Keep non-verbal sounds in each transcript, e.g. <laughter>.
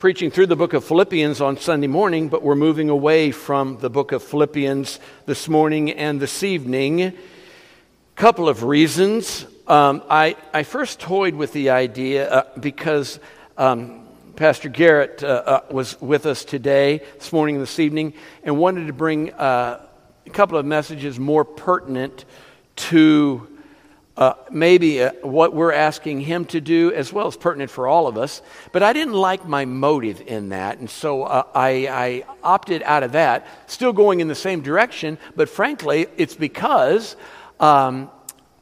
preaching through the book of Philippians on Sunday morning, but we're moving away from the book of Philippians this morning and this evening. A couple of reasons. Um, I, I first toyed with the idea uh, because um, Pastor Garrett uh, uh, was with us today, this morning and this evening, and wanted to bring uh, a couple of messages more pertinent to uh, maybe uh, what we're asking him to do, as well as pertinent for all of us. But I didn't like my motive in that, and so uh, I, I, opted out of that, still going in the same direction. But frankly, it's because um,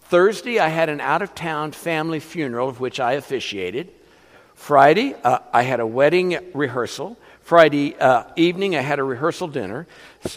Thursday I had an out of town family funeral of which I officiated. Friday, uh, I had a wedding rehearsal. Friday uh, evening, I had a rehearsal dinner.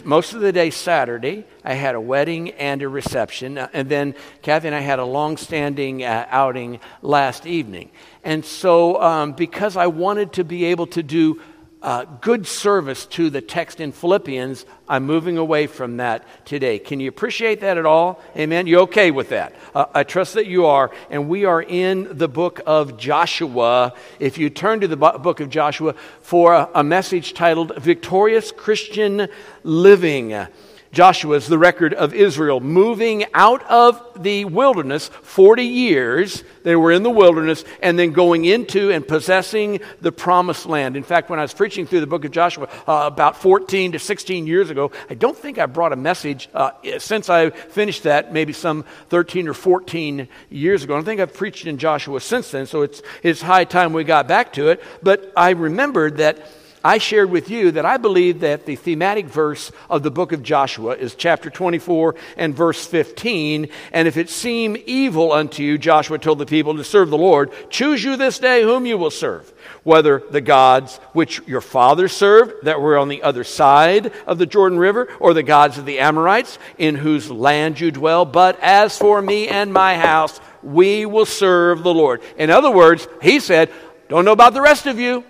Most of the day, Saturday, I had a wedding and a reception. Uh, and then Kathy and I had a long standing uh, outing last evening. And so, um, because I wanted to be able to do uh, good service to the text in Philippians, I'm moving away from that today. Can you appreciate that at all? Amen. You okay with that? Uh, I trust that you are. And we are in the book of Joshua. If you turn to the book of Joshua for a, a message titled Victorious Christian Living. Joshua is the record of Israel moving out of the wilderness 40 years. They were in the wilderness and then going into and possessing the promised land. In fact, when I was preaching through the book of Joshua uh, about 14 to 16 years ago, I don't think I brought a message uh, since I finished that, maybe some 13 or 14 years ago. I don't think I've preached in Joshua since then, so it's, it's high time we got back to it. But I remembered that I shared with you that I believe that the thematic verse of the book of Joshua is chapter 24 and verse 15. And if it seem evil unto you, Joshua told the people to serve the Lord, choose you this day whom you will serve, whether the gods which your fathers served that were on the other side of the Jordan River, or the gods of the Amorites in whose land you dwell. But as for me and my house, we will serve the Lord. In other words, he said, don't know about the rest of you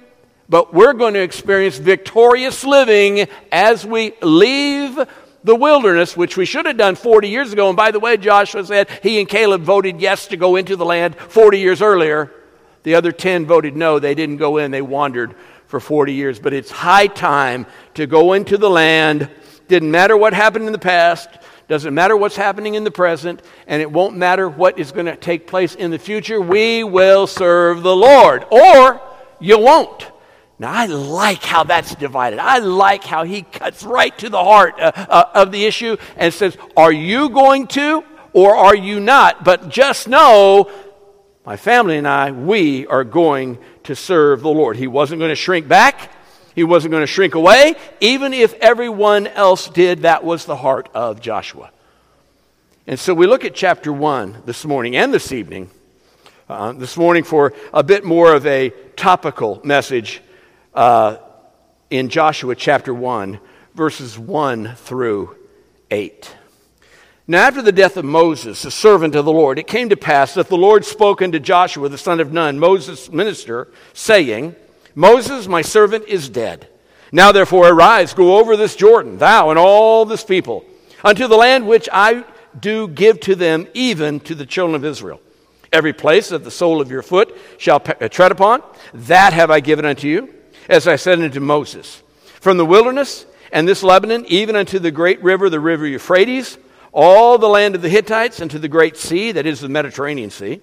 but we're going to experience victorious living as we leave the wilderness, which we should have done 40 years ago. And by the way, Joshua said he and Caleb voted yes to go into the land 40 years earlier. The other 10 voted no. They didn't go in, they wandered for 40 years. But it's high time to go into the land. Didn't matter what happened in the past, doesn't matter what's happening in the present, and it won't matter what is going to take place in the future. We will serve the Lord, or you won't. Now, I like how that's divided. I like how he cuts right to the heart uh, uh, of the issue and says, Are you going to or are you not? But just know, my family and I, we are going to serve the Lord. He wasn't going to shrink back, he wasn't going to shrink away. Even if everyone else did, that was the heart of Joshua. And so we look at chapter 1 this morning and this evening. Uh, this morning for a bit more of a topical message uh, in Joshua chapter 1, verses 1 through 8. Now, after the death of Moses, the servant of the Lord, it came to pass that the Lord spoke unto Joshua, the son of Nun, Moses' minister, saying, Moses, my servant, is dead. Now, therefore, arise, go over this Jordan, thou and all this people, unto the land which I do give to them, even to the children of Israel. Every place that the sole of your foot shall tread upon, that have I given unto you as I said unto Moses. From the wilderness and this Lebanon, even unto the great river, the river Euphrates, all the land of the Hittites, and to the great sea, that is the Mediterranean Sea,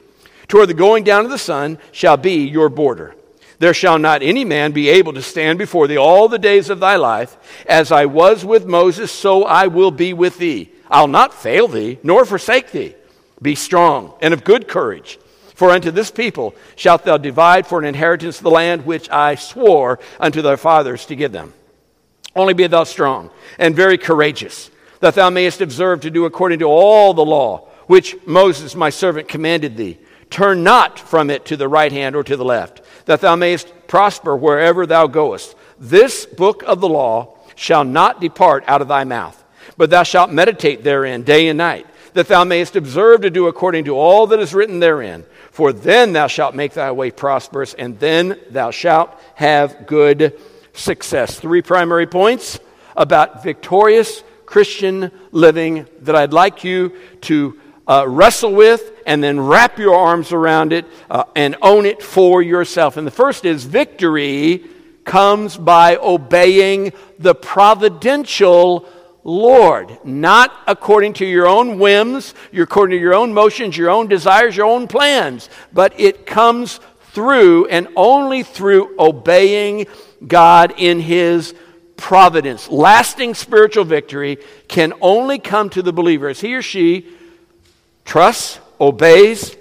toward the going down of the sun, shall be your border. There shall not any man be able to stand before thee all the days of thy life. As I was with Moses, so I will be with thee. I'll not fail thee, nor forsake thee. Be strong and of good courage for unto this people shalt thou divide for an inheritance the land which I swore unto their fathers to give them. Only be thou strong and very courageous, that thou mayest observe to do according to all the law which Moses my servant commanded thee. Turn not from it to the right hand or to the left, that thou mayest prosper wherever thou goest. This book of the law shall not depart out of thy mouth, but thou shalt meditate therein day and night, that thou mayest observe to do according to all that is written therein. For then thou shalt make thy way prosperous, and then thou shalt have good success. Three primary points about victorious Christian living that I'd like you to uh, wrestle with and then wrap your arms around it uh, and own it for yourself. And the first is victory comes by obeying the providential Lord, not according to your own whims, your according to your own motions, your own desires, your own plans, but it comes through and only through obeying God in His providence. Lasting spiritual victory can only come to the believer as he or she trusts, obeys,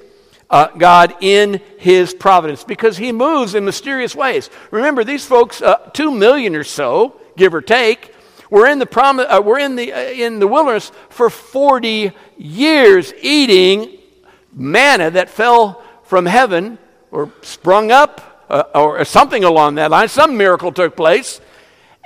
uh, God in His providence because He moves in mysterious ways. Remember, these folks, uh, two million or so, give or take, were in the, prom- uh, were in the, uh, in the wilderness for 40 years eating manna that fell from heaven or sprung up uh, or something along that line. Some miracle took place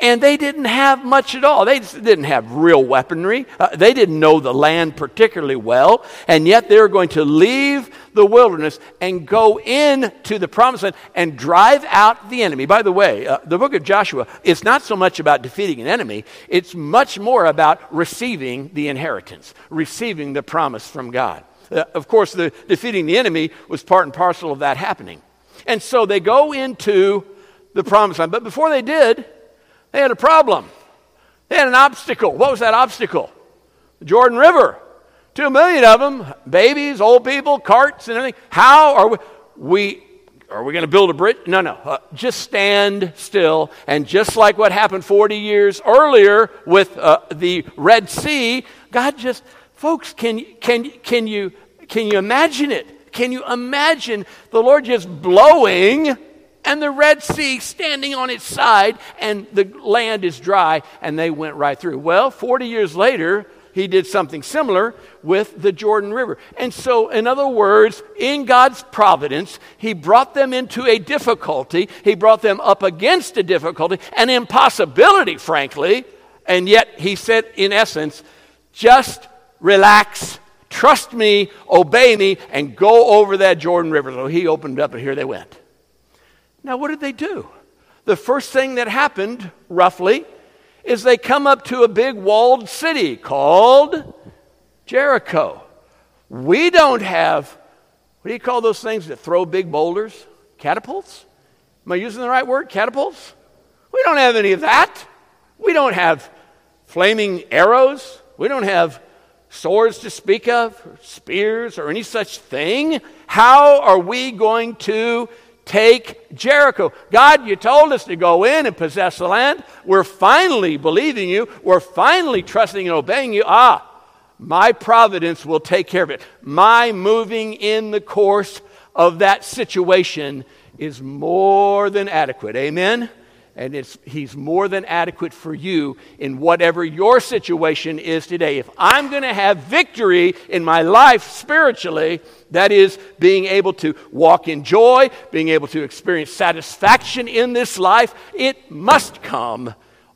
and they didn't have much at all. They didn't have real weaponry. Uh, they didn't know the land particularly well, and yet they were going to leave the wilderness and go into the promised land and drive out the enemy. By the way, uh, the book of Joshua is not so much about defeating an enemy, it's much more about receiving the inheritance, receiving the promise from God. Uh, of course, the defeating the enemy was part and parcel of that happening. And so they go into the promised land. But before they did, they had a problem. They had an obstacle. What was that obstacle? The Jordan River. Two million of them, babies, old people, carts, and everything. How are we? we are we going to build a bridge? No, no. Uh, just stand still. And just like what happened 40 years earlier with uh, the Red Sea, God just, folks, can, can, can, you, can you imagine it? Can you imagine the Lord just blowing and the Red Sea standing on its side, and the land is dry, and they went right through. Well, 40 years later, he did something similar with the Jordan River. And so, in other words, in God's providence, He brought them into a difficulty. He brought them up against a difficulty, an impossibility, frankly. And yet, He said, in essence, just relax, trust me, obey me, and go over that Jordan River. So He opened up, and here they went. Now, what did they do? The first thing that happened, roughly, is they come up to a big walled city called Jericho. We don't have, what do you call those things that throw big boulders? Catapults? Am I using the right word? Catapults? We don't have any of that. We don't have flaming arrows. We don't have swords to speak of, or spears, or any such thing. How are we going to take Jericho. God, you told us to go in and possess the land. We're finally believing you. We're finally trusting and obeying you. Ah, my providence will take care of it. My moving in the course of that situation is more than adequate. Amen? And he's more than adequate for you in whatever your situation is today. If I'm going to have victory in my life spiritually, that is being able to walk in joy, being able to experience satisfaction in this life, it must come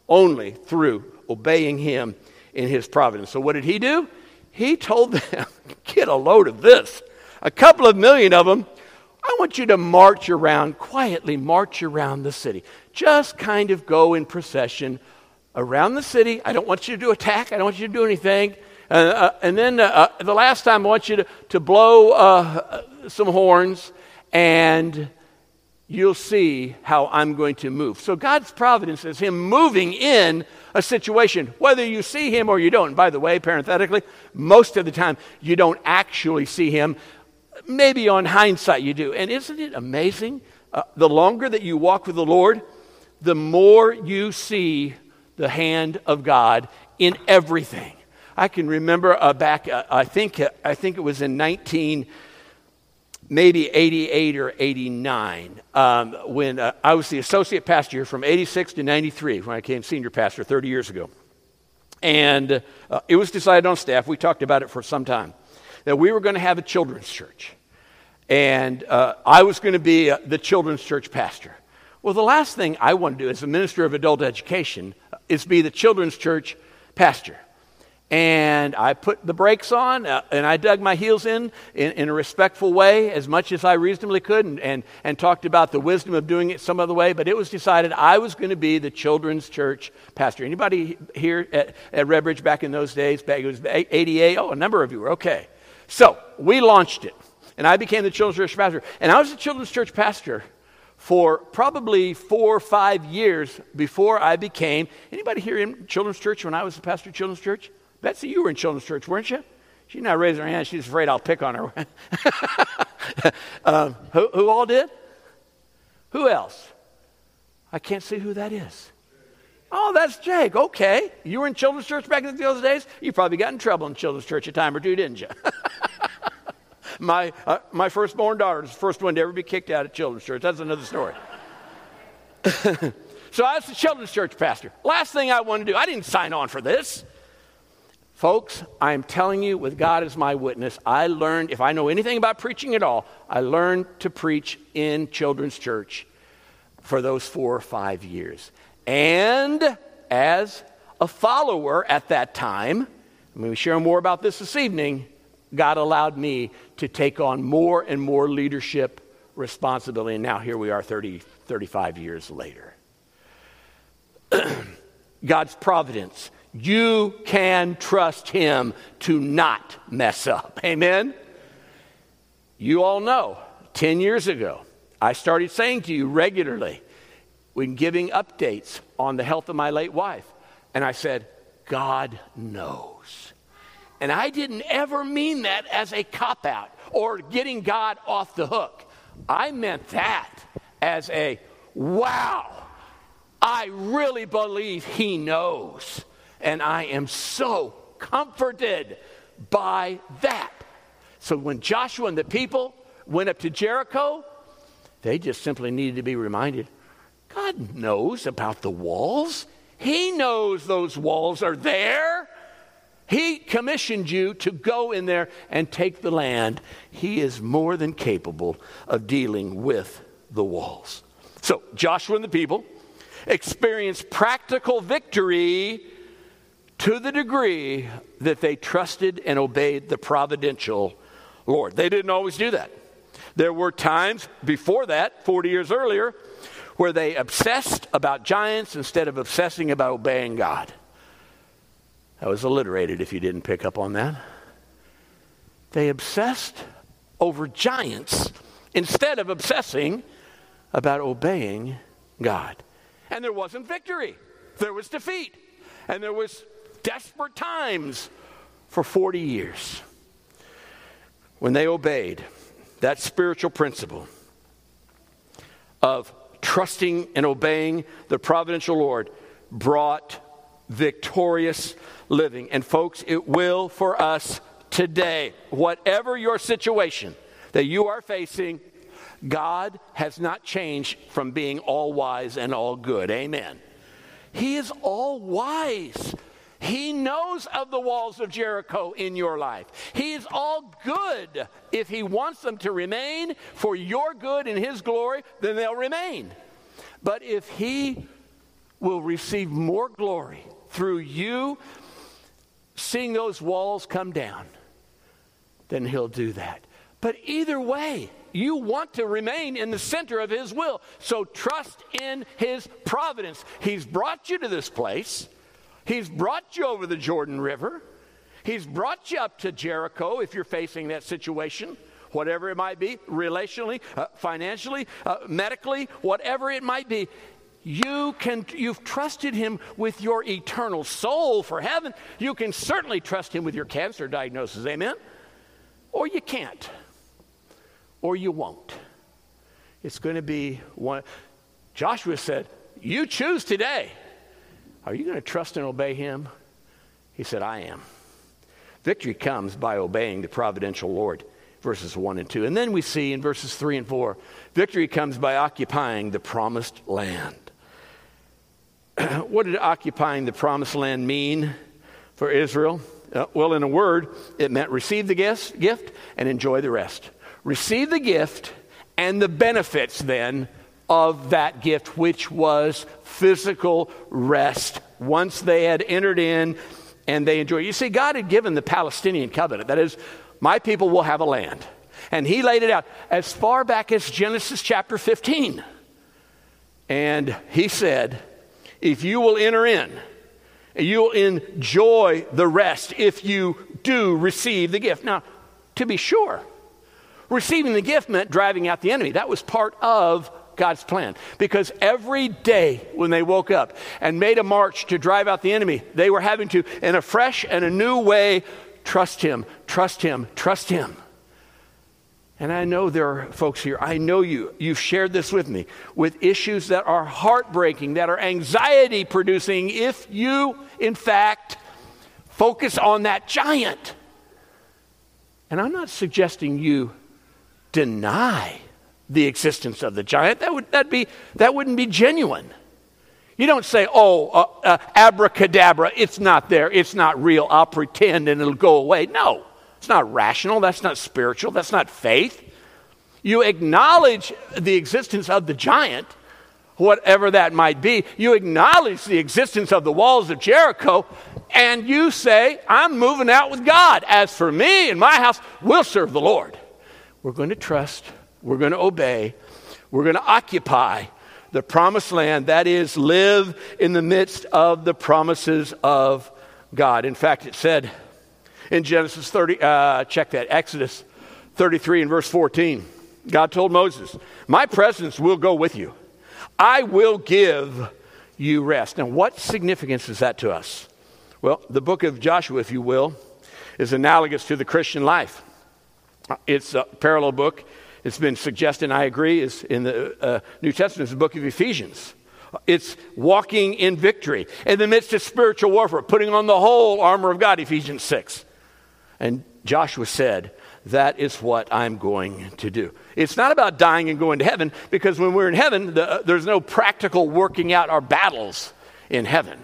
only through obeying him in his providence. So, what did he do? He told them, <laughs> get a load of this. A couple of million of them I want you to march around, quietly march around the city. Just kind of go in procession around the city. I don't want you to do attack, I don't want you to do anything. Uh, uh, and then uh, uh the last time, I want you to, to blow uh, some horns, and you'll see how I'm going to move. So, God's providence is Him moving in a situation, whether you see Him or you don't. And by the way, parenthetically, most of the time, you don't actually see Him maybe on hindsight you do. And isn't it amazing? Uh, the longer that you walk with the Lord, the more you see the hand of God in everything. I can remember uh, back, uh, I, think, uh, I think it was in 19, maybe 88 or 89, um, when uh, I was the associate pastor from 86 to 93, when I became senior pastor 30 years ago. And uh, it was decided on staff, we talked about it for some time that we were going to have a children's church. And uh, I was going to be the children's church pastor. Well, the last thing I want to do as a minister of adult education is be the children's church pastor. And I put the brakes on uh, and I dug my heels in, in, in a respectful way as much as I reasonably could and, and, and talked about the wisdom of doing it some other way. But it was decided I was going to be the children's church pastor. Anybody here at, at Redbridge back in those days? Back, it was 88? Oh, a number of you were. Okay. So we launched it, and I became the children's church pastor. And I was the children's church pastor for probably four or five years before I became. Anybody here in children's church when I was a pastor of children's church? Betsy, you were in children's church, weren't you? She's not raising her hand. She's afraid I'll pick on her. <laughs> um, who, who all did? Who else? I can't see who that is. Oh, that's Jake. Okay. You were in children's church back in the those days? You probably got in trouble in children's church a time or two, didn't you? <laughs> my, uh, my firstborn daughter was the first one to ever be kicked out of children's church. That's another story. <laughs> so I was the children's church pastor. Last thing I want to do, I didn't sign on for this. Folks, I'm telling you, with God as my witness, I learned, if I know anything about preaching at all, I learned to preach in children's church for those four or five years. And as a follower at that time, I'm going to share more about this this evening. God allowed me to take on more and more leadership responsibility. And now here we are 30, 35 years later. <clears throat> God's providence you can trust Him to not mess up. <laughs> Amen? You all know, 10 years ago, I started saying to you regularly when giving updates on the health of my late wife, and I said, God knows. And I didn't ever mean that as a cop out or getting God off the hook. I meant that as a wow, I really believe He knows. And I am so comforted by that. So when Joshua and the people went up to Jericho, they just simply needed to be reminded God knows about the walls. He knows those walls are there. He commissioned you to go in there and take the land. He is more than capable of dealing with the walls. So, Joshua and the people experienced practical victory to the degree that they trusted and obeyed the providential Lord. They didn't always do that. There were times before that, 40 years earlier, where they obsessed about giants instead of obsessing about obeying God. That was alliterated if you didn't pick up on that. They obsessed over giants instead of obsessing about obeying God. And there wasn't victory, there was defeat, and there was desperate times for 40 years. When they obeyed that spiritual principle of trusting and obeying the providential Lord, brought victorious living. And, folks, it will for us today. Whatever your situation that you are facing, God has not changed from being all wise and all good. Amen. He is all wise. He knows of the walls of Jericho in your life. He is all good. If He wants them to remain for your good and His glory, then they'll remain. But if He will receive more glory through you seeing those walls come down, then He'll do that. But either way, you want to remain in the center of His will. So trust in His providence. He's brought you to this place. He's brought you over the Jordan River. He's brought you up to Jericho if you're facing that situation, whatever it might be, relationally, uh, financially, uh, medically, whatever it might be. You can, you've trusted him with your eternal soul for heaven. You can certainly trust him with your cancer diagnosis, amen? Or you can't. Or you won't. It's going to be one. Joshua said, You choose today. Are you going to trust and obey him? He said, I am. Victory comes by obeying the providential Lord, verses 1 and 2. And then we see in verses 3 and 4 victory comes by occupying the promised land. <clears throat> what did occupying the promised land mean for Israel? Uh, well, in a word, it meant receive the gift, gift and enjoy the rest. Receive the gift and the benefits then of that gift, which was physical rest once they had entered in and they enjoyed. You see, God had given the Palestinian covenant. That is, my people will have a land. And He laid it out as far back as Genesis chapter 15. And He said, if you will enter in, you'll enjoy the rest if you do receive the gift. Now, to be sure, receiving the gift meant driving out the enemy. That was part of God's plan. Because every day when they woke up and made a march to drive out the enemy, they were having to, in a fresh and a new way, trust Him, trust Him, trust Him. And I know there are folks here, I know you, you've shared this with me, with issues that are heartbreaking, that are anxiety producing, if you, in fact, focus on that giant. And I'm not suggesting you deny the existence of the giant. That, would, that'd be, that wouldn't be genuine. You don't say, oh, uh, uh, abracadabra, it's not there, it's not real, I'll pretend and it'll go away. No, it's not rational, that's not spiritual, that's not faith. You acknowledge the existence of the giant, whatever that might be. You acknowledge the existence of the walls of Jericho, and you say, I'm moving out with God. As for me and my house, we'll serve the Lord. We're going to trust, we're going to obey, we're going to occupy the promised land. That is, live in the midst of the promises of God. In fact, it said in Genesis 30, uh, check that, Exodus 33 and verse 14. God told Moses, My presence will go with you. I will give you rest. Now, what significance is that to us? Well, the book of Joshua, if you will, is analogous to the Christian life. It's a parallel book. It's been suggested, and I agree, is in the uh, New Testament, is the book of Ephesians. It's walking in victory in the midst of spiritual warfare, putting on the whole armor of God, Ephesians 6. And Joshua said, That is what I'm going to do. It's not about dying and going to heaven, because when we're in heaven, the, uh, there's no practical working out our battles in heaven.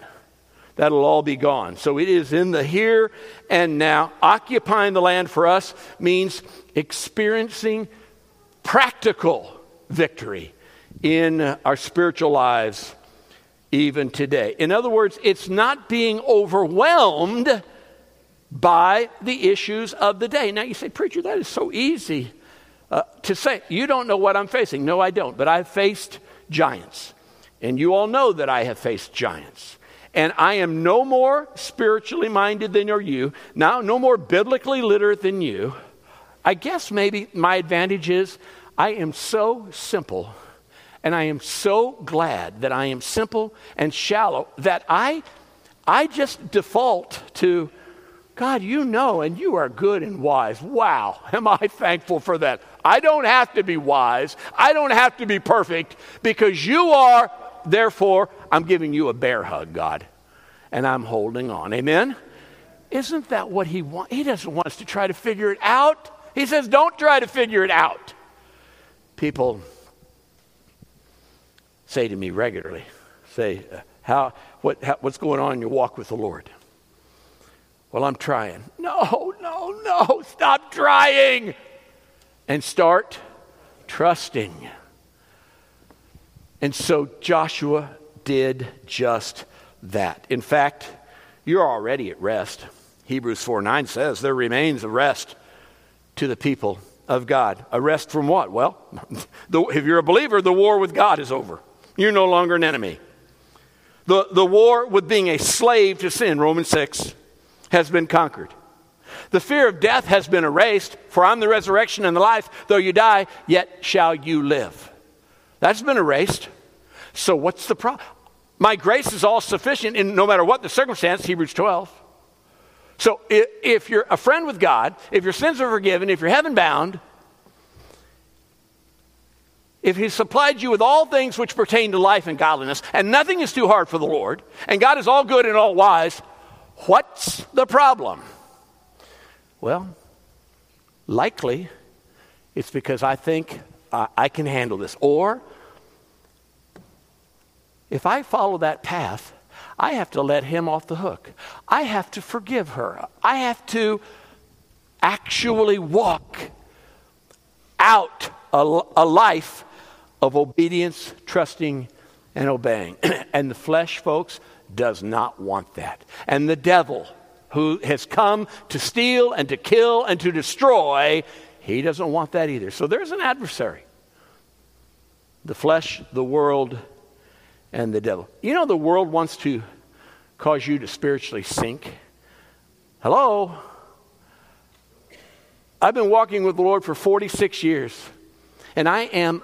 That'll all be gone. So it is in the here and now. Occupying the land for us means experiencing practical victory in our spiritual lives even today. In other words, it's not being overwhelmed by the issues of the day. Now you say, Preacher, that is so easy uh, to say. You don't know what I'm facing. No, I don't. But I've faced giants. And you all know that I have faced giants and I am no more spiritually minded than are you, now no more biblically literate than you. I guess maybe my advantage is I am so simple and I am so glad that I am simple and shallow that I I just default to God, you know, and you are good and wise. Wow, am I thankful for that. I don't have to be wise. I don't have to be perfect because you are Therefore, I'm giving you a bear hug, God, and I'm holding on. Amen? Isn't that what He wants? He doesn't want us to try to figure it out. He says, don't try to figure it out. People say to me regularly, say, how, what, how, what's going on in your walk with the Lord? Well, I'm trying. No, no, no, stop trying and start trusting. And so Joshua did just that. In fact, you're already at rest. Hebrews 4 9 says, There remains a rest to the people of God. A rest from what? Well, <laughs> the, if you're a believer, the war with God is over. You're no longer an enemy. The, the war with being a slave to sin, Romans 6, has been conquered. The fear of death has been erased, for I'm the resurrection and the life. Though you die, yet shall you live. That's been erased. So what's the problem? My grace is all sufficient in no matter what the circumstance, Hebrews 12. So if you're a friend with God, if your sins are forgiven, if you're heaven bound, if He supplied you with all things which pertain to life and godliness, and nothing is too hard for the Lord, and God is all good and all wise, what's the problem? Well, likely it's because I think uh, I can handle this. Or if I follow that path, I have to let him off the hook. I have to forgive her. I have to actually walk out a, a life of obedience, trusting, and obeying. <clears throat> and the flesh, folks, does not want that. And the devil, who has come to steal and to kill and to destroy, he doesn't want that either. So there's an adversary. The flesh, the world, and the devil. You know, the world wants to cause you to spiritually sink. Hello? I've been walking with the Lord for 46 years, and I am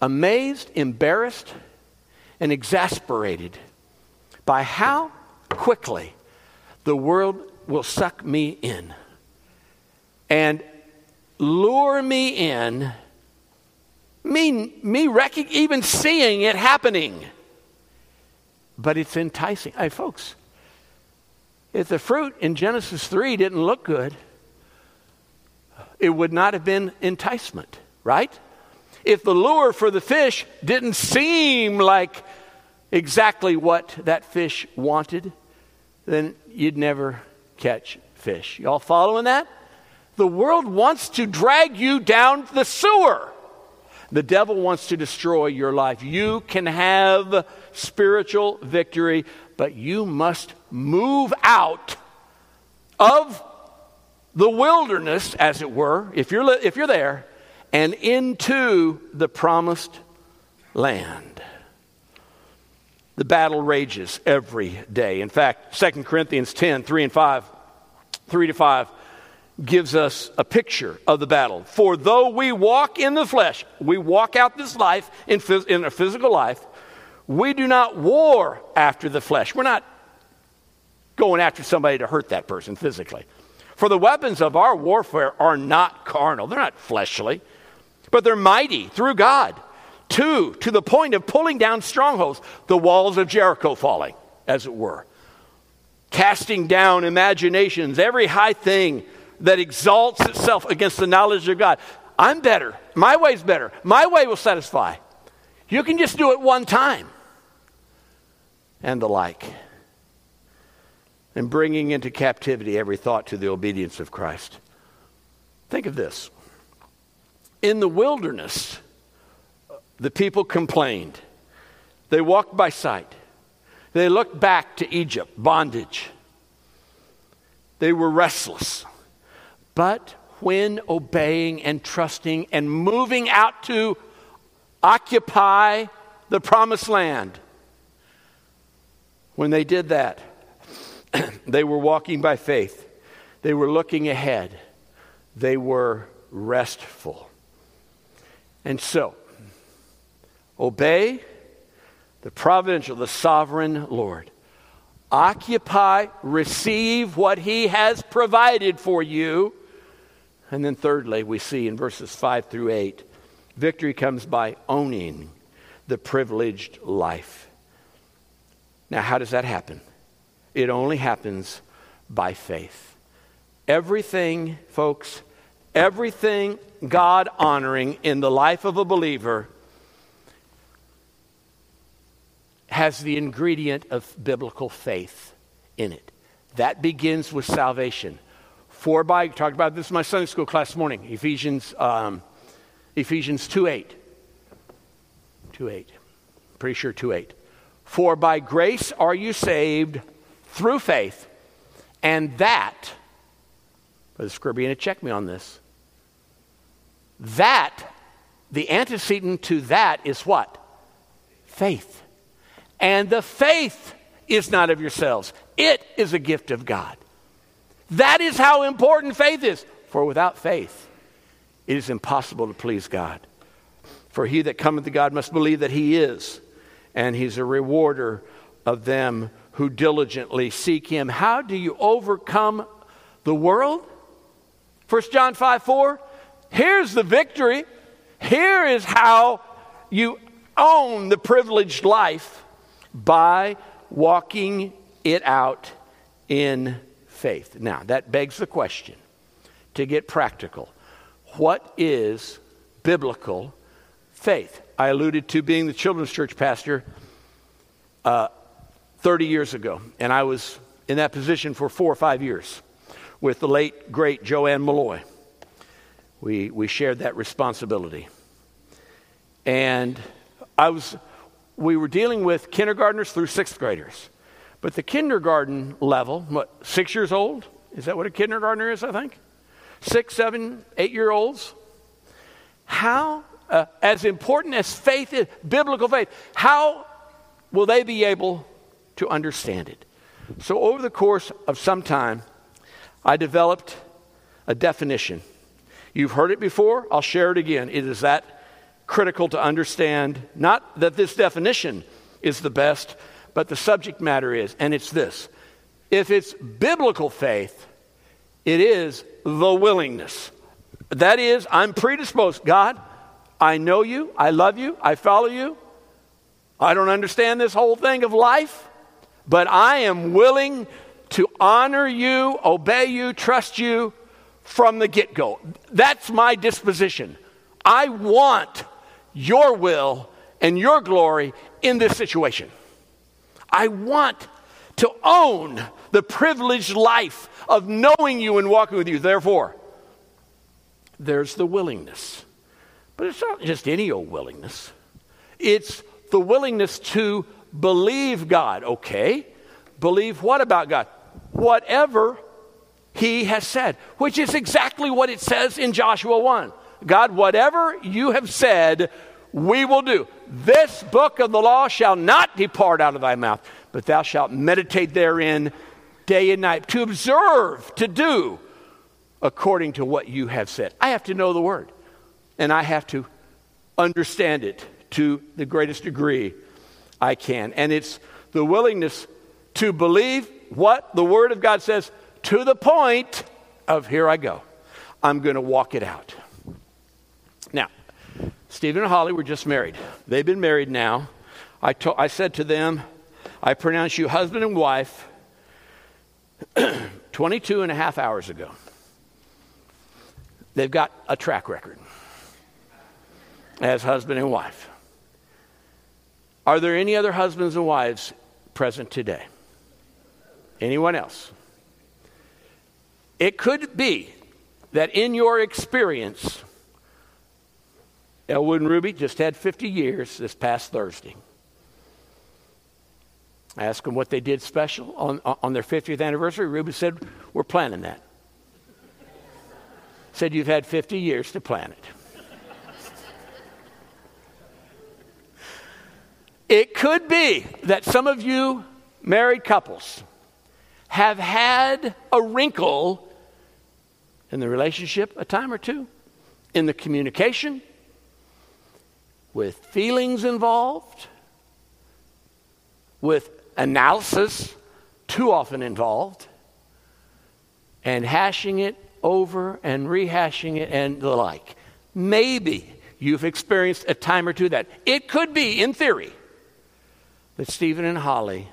amazed, embarrassed, and exasperated by how quickly the world will suck me in and lure me in, me, me rec- even seeing it happening. But it's enticing. Hey, folks, if the fruit in Genesis 3 didn't look good, it would not have been enticement, right? If the lure for the fish didn't seem like exactly what that fish wanted, then you'd never catch fish. Y'all following that? The world wants to drag you down the sewer. The devil wants to destroy your life. You can have spiritual victory, but you must move out of the wilderness, as it were, if you're, if you're there, and into the promised land. The battle rages every day. In fact, 2 Corinthians 10 3 and 5, 3 to 5 gives us a picture of the battle. For though we walk in the flesh, we walk out this life in, phys- in a physical life, we do not war after the flesh. We're not going after somebody to hurt that person physically. For the weapons of our warfare are not carnal, they're not fleshly, but they're mighty through God. Two, to the point of pulling down strongholds, the walls of Jericho falling, as it were. Casting down imaginations, every high thing that exalts itself against the knowledge of God. I'm better. My way's better. My way will satisfy. You can just do it one time. And the like. And bringing into captivity every thought to the obedience of Christ. Think of this. In the wilderness, the people complained. They walked by sight. They looked back to Egypt, bondage. They were restless. But when obeying and trusting and moving out to occupy the promised land, when they did that, <clears throat> they were walking by faith. They were looking ahead. They were restful. And so, obey the providential, the sovereign Lord. Occupy, receive what He has provided for you and then, thirdly, we see in verses 5 through 8, victory comes by owning the privileged life. Now, how does that happen? It only happens by faith. Everything, folks, everything God honoring in the life of a believer has the ingredient of biblical faith in it. That begins with salvation. For by, talked about this in my Sunday school class morning, Ephesians, um, Ephesians 2 8. 2 8. Pretty sure 2 8. For by grace are you saved through faith, and that, Brother Scribiana, check me on this. That, the antecedent to that is what? Faith. And the faith is not of yourselves, it is a gift of God. That is how important faith is. For without faith, it is impossible to please God. For he that cometh to God must believe that he is, and he's a rewarder of them who diligently seek him. How do you overcome the world? 1 John 5 4. Here's the victory. Here is how you own the privileged life by walking it out in faith. Now, that begs the question to get practical what is biblical faith? I alluded to being the children's church pastor uh, 30 years ago, and I was in that position for four or five years with the late, great Joanne Malloy. We, we shared that responsibility. And I was, we were dealing with kindergartners through sixth graders. But the kindergarten level, what, six years old? Is that what a kindergartner is, I think? Six, seven, eight year olds? How, uh, as important as faith is, biblical faith, how will they be able to understand it? So, over the course of some time, I developed a definition. You've heard it before, I'll share it again. It is that critical to understand. Not that this definition is the best, but the subject matter is, and it's this. If it's biblical faith, it is the willingness. That is, I'm predisposed. God, I know you, I love you, I follow you. I don't understand this whole thing of life, but I am willing to honor you, obey you, trust you from the get go. That's my disposition. I want your will and your glory in this situation. I want to own the privileged life of knowing you and walking with you. Therefore, there's the willingness. But it's not just any old willingness, it's the willingness to believe God. Okay, believe what about God? Whatever He has said, which is exactly what it says in Joshua 1. God, whatever you have said, we will do. This book of the law shall not depart out of thy mouth, but thou shalt meditate therein day and night, to observe, to do according to what you have said. I have to know the word, and I have to understand it to the greatest degree I can. And it's the willingness to believe what the word of God says to the point of here I go. I'm going to walk it out. Stephen and Holly were just married. They've been married now. I, to, I said to them, I pronounce you husband and wife <clears throat> 22 and a half hours ago. They've got a track record as husband and wife. Are there any other husbands and wives present today? Anyone else? It could be that in your experience, Elwood and Ruby just had 50 years this past Thursday. I asked them what they did special on, on their 50th anniversary. Ruby said, We're planning that. said, You've had 50 years to plan it. it could be that some of you married couples have had a wrinkle in the relationship a time or two, in the communication, with feelings involved, with analysis too often involved, and hashing it over and rehashing it and the like. Maybe you've experienced a time or two that. It could be, in theory, that Stephen and Holly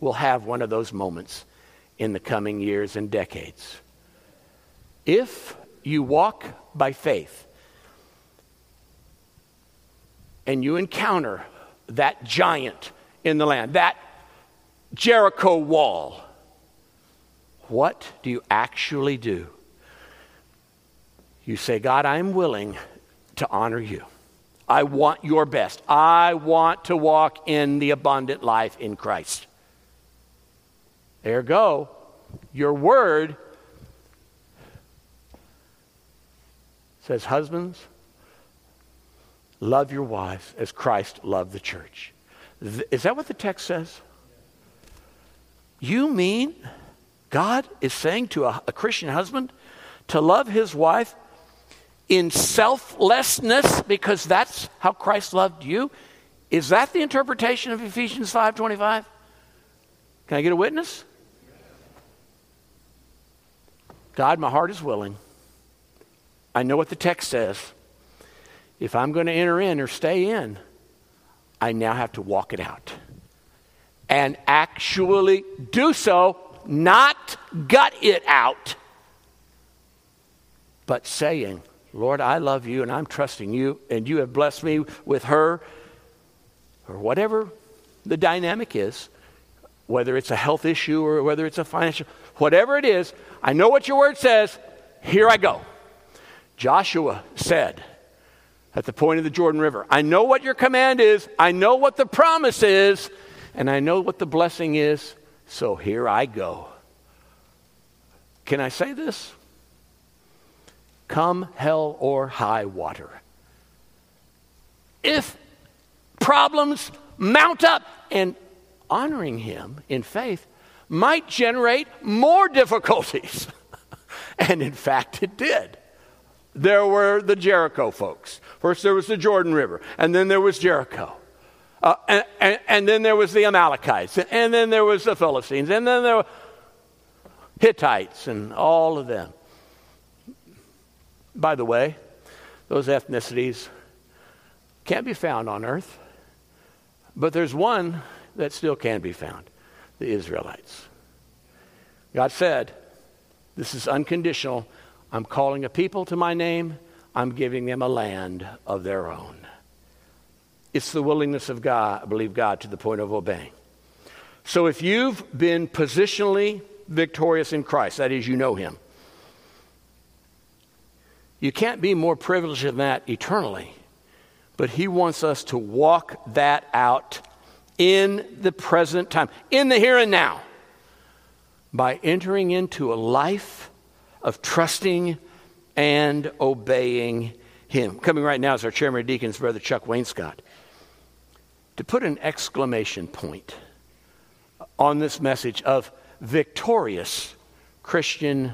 will have one of those moments in the coming years and decades. If you walk by faith, and you encounter that giant in the land, that Jericho wall, what do you actually do? You say, God, I'm willing to honor you. I want your best. I want to walk in the abundant life in Christ. There go. Your word says, Husbands, Love your wives as Christ loved the church. Is that what the text says? You mean God is saying to a, a Christian husband to love his wife in selflessness because that's how Christ loved you? Is that the interpretation of Ephesians 5:25? Can I get a witness? God, my heart is willing. I know what the text says if I'm going to enter in or stay in, I now have to walk it out and actually do so, not gut it out, but saying, Lord, I love you and I'm trusting you, and you have blessed me with her, or whatever the dynamic is, whether it's a health issue or whether it's a financial, whatever it is, I know what your word says, here I go. Joshua said, at the point of the Jordan River. I know what your command is, I know what the promise is, and I know what the blessing is, so here I go. Can I say this? Come hell or high water. If problems mount up and honoring him in faith might generate more difficulties. <laughs> and in fact, it did. There were the Jericho folks First, there was the Jordan River, and then there was Jericho. Uh, and, and, and, then there was the Amalekites, and then there was the Philistines, and then there were Hittites, and all of them. By the way, those ethnicities can't be found on earth, but there's one that still can be found the Israelites. God said, This is unconditional. I'm calling a people to my name, I'm giving them a land of their own. It's the willingness of God, I believe God, to the point of obeying. So if you've been positionally victorious in Christ, that is, you know Him, you can't be more privileged than that eternally. But He wants us to walk that out in the present time, in the here and now, by entering into a life of trusting and obeying Him. Coming right now is our chairman of deacons, Brother Chuck Wainscott to put an exclamation point on this message of victorious Christian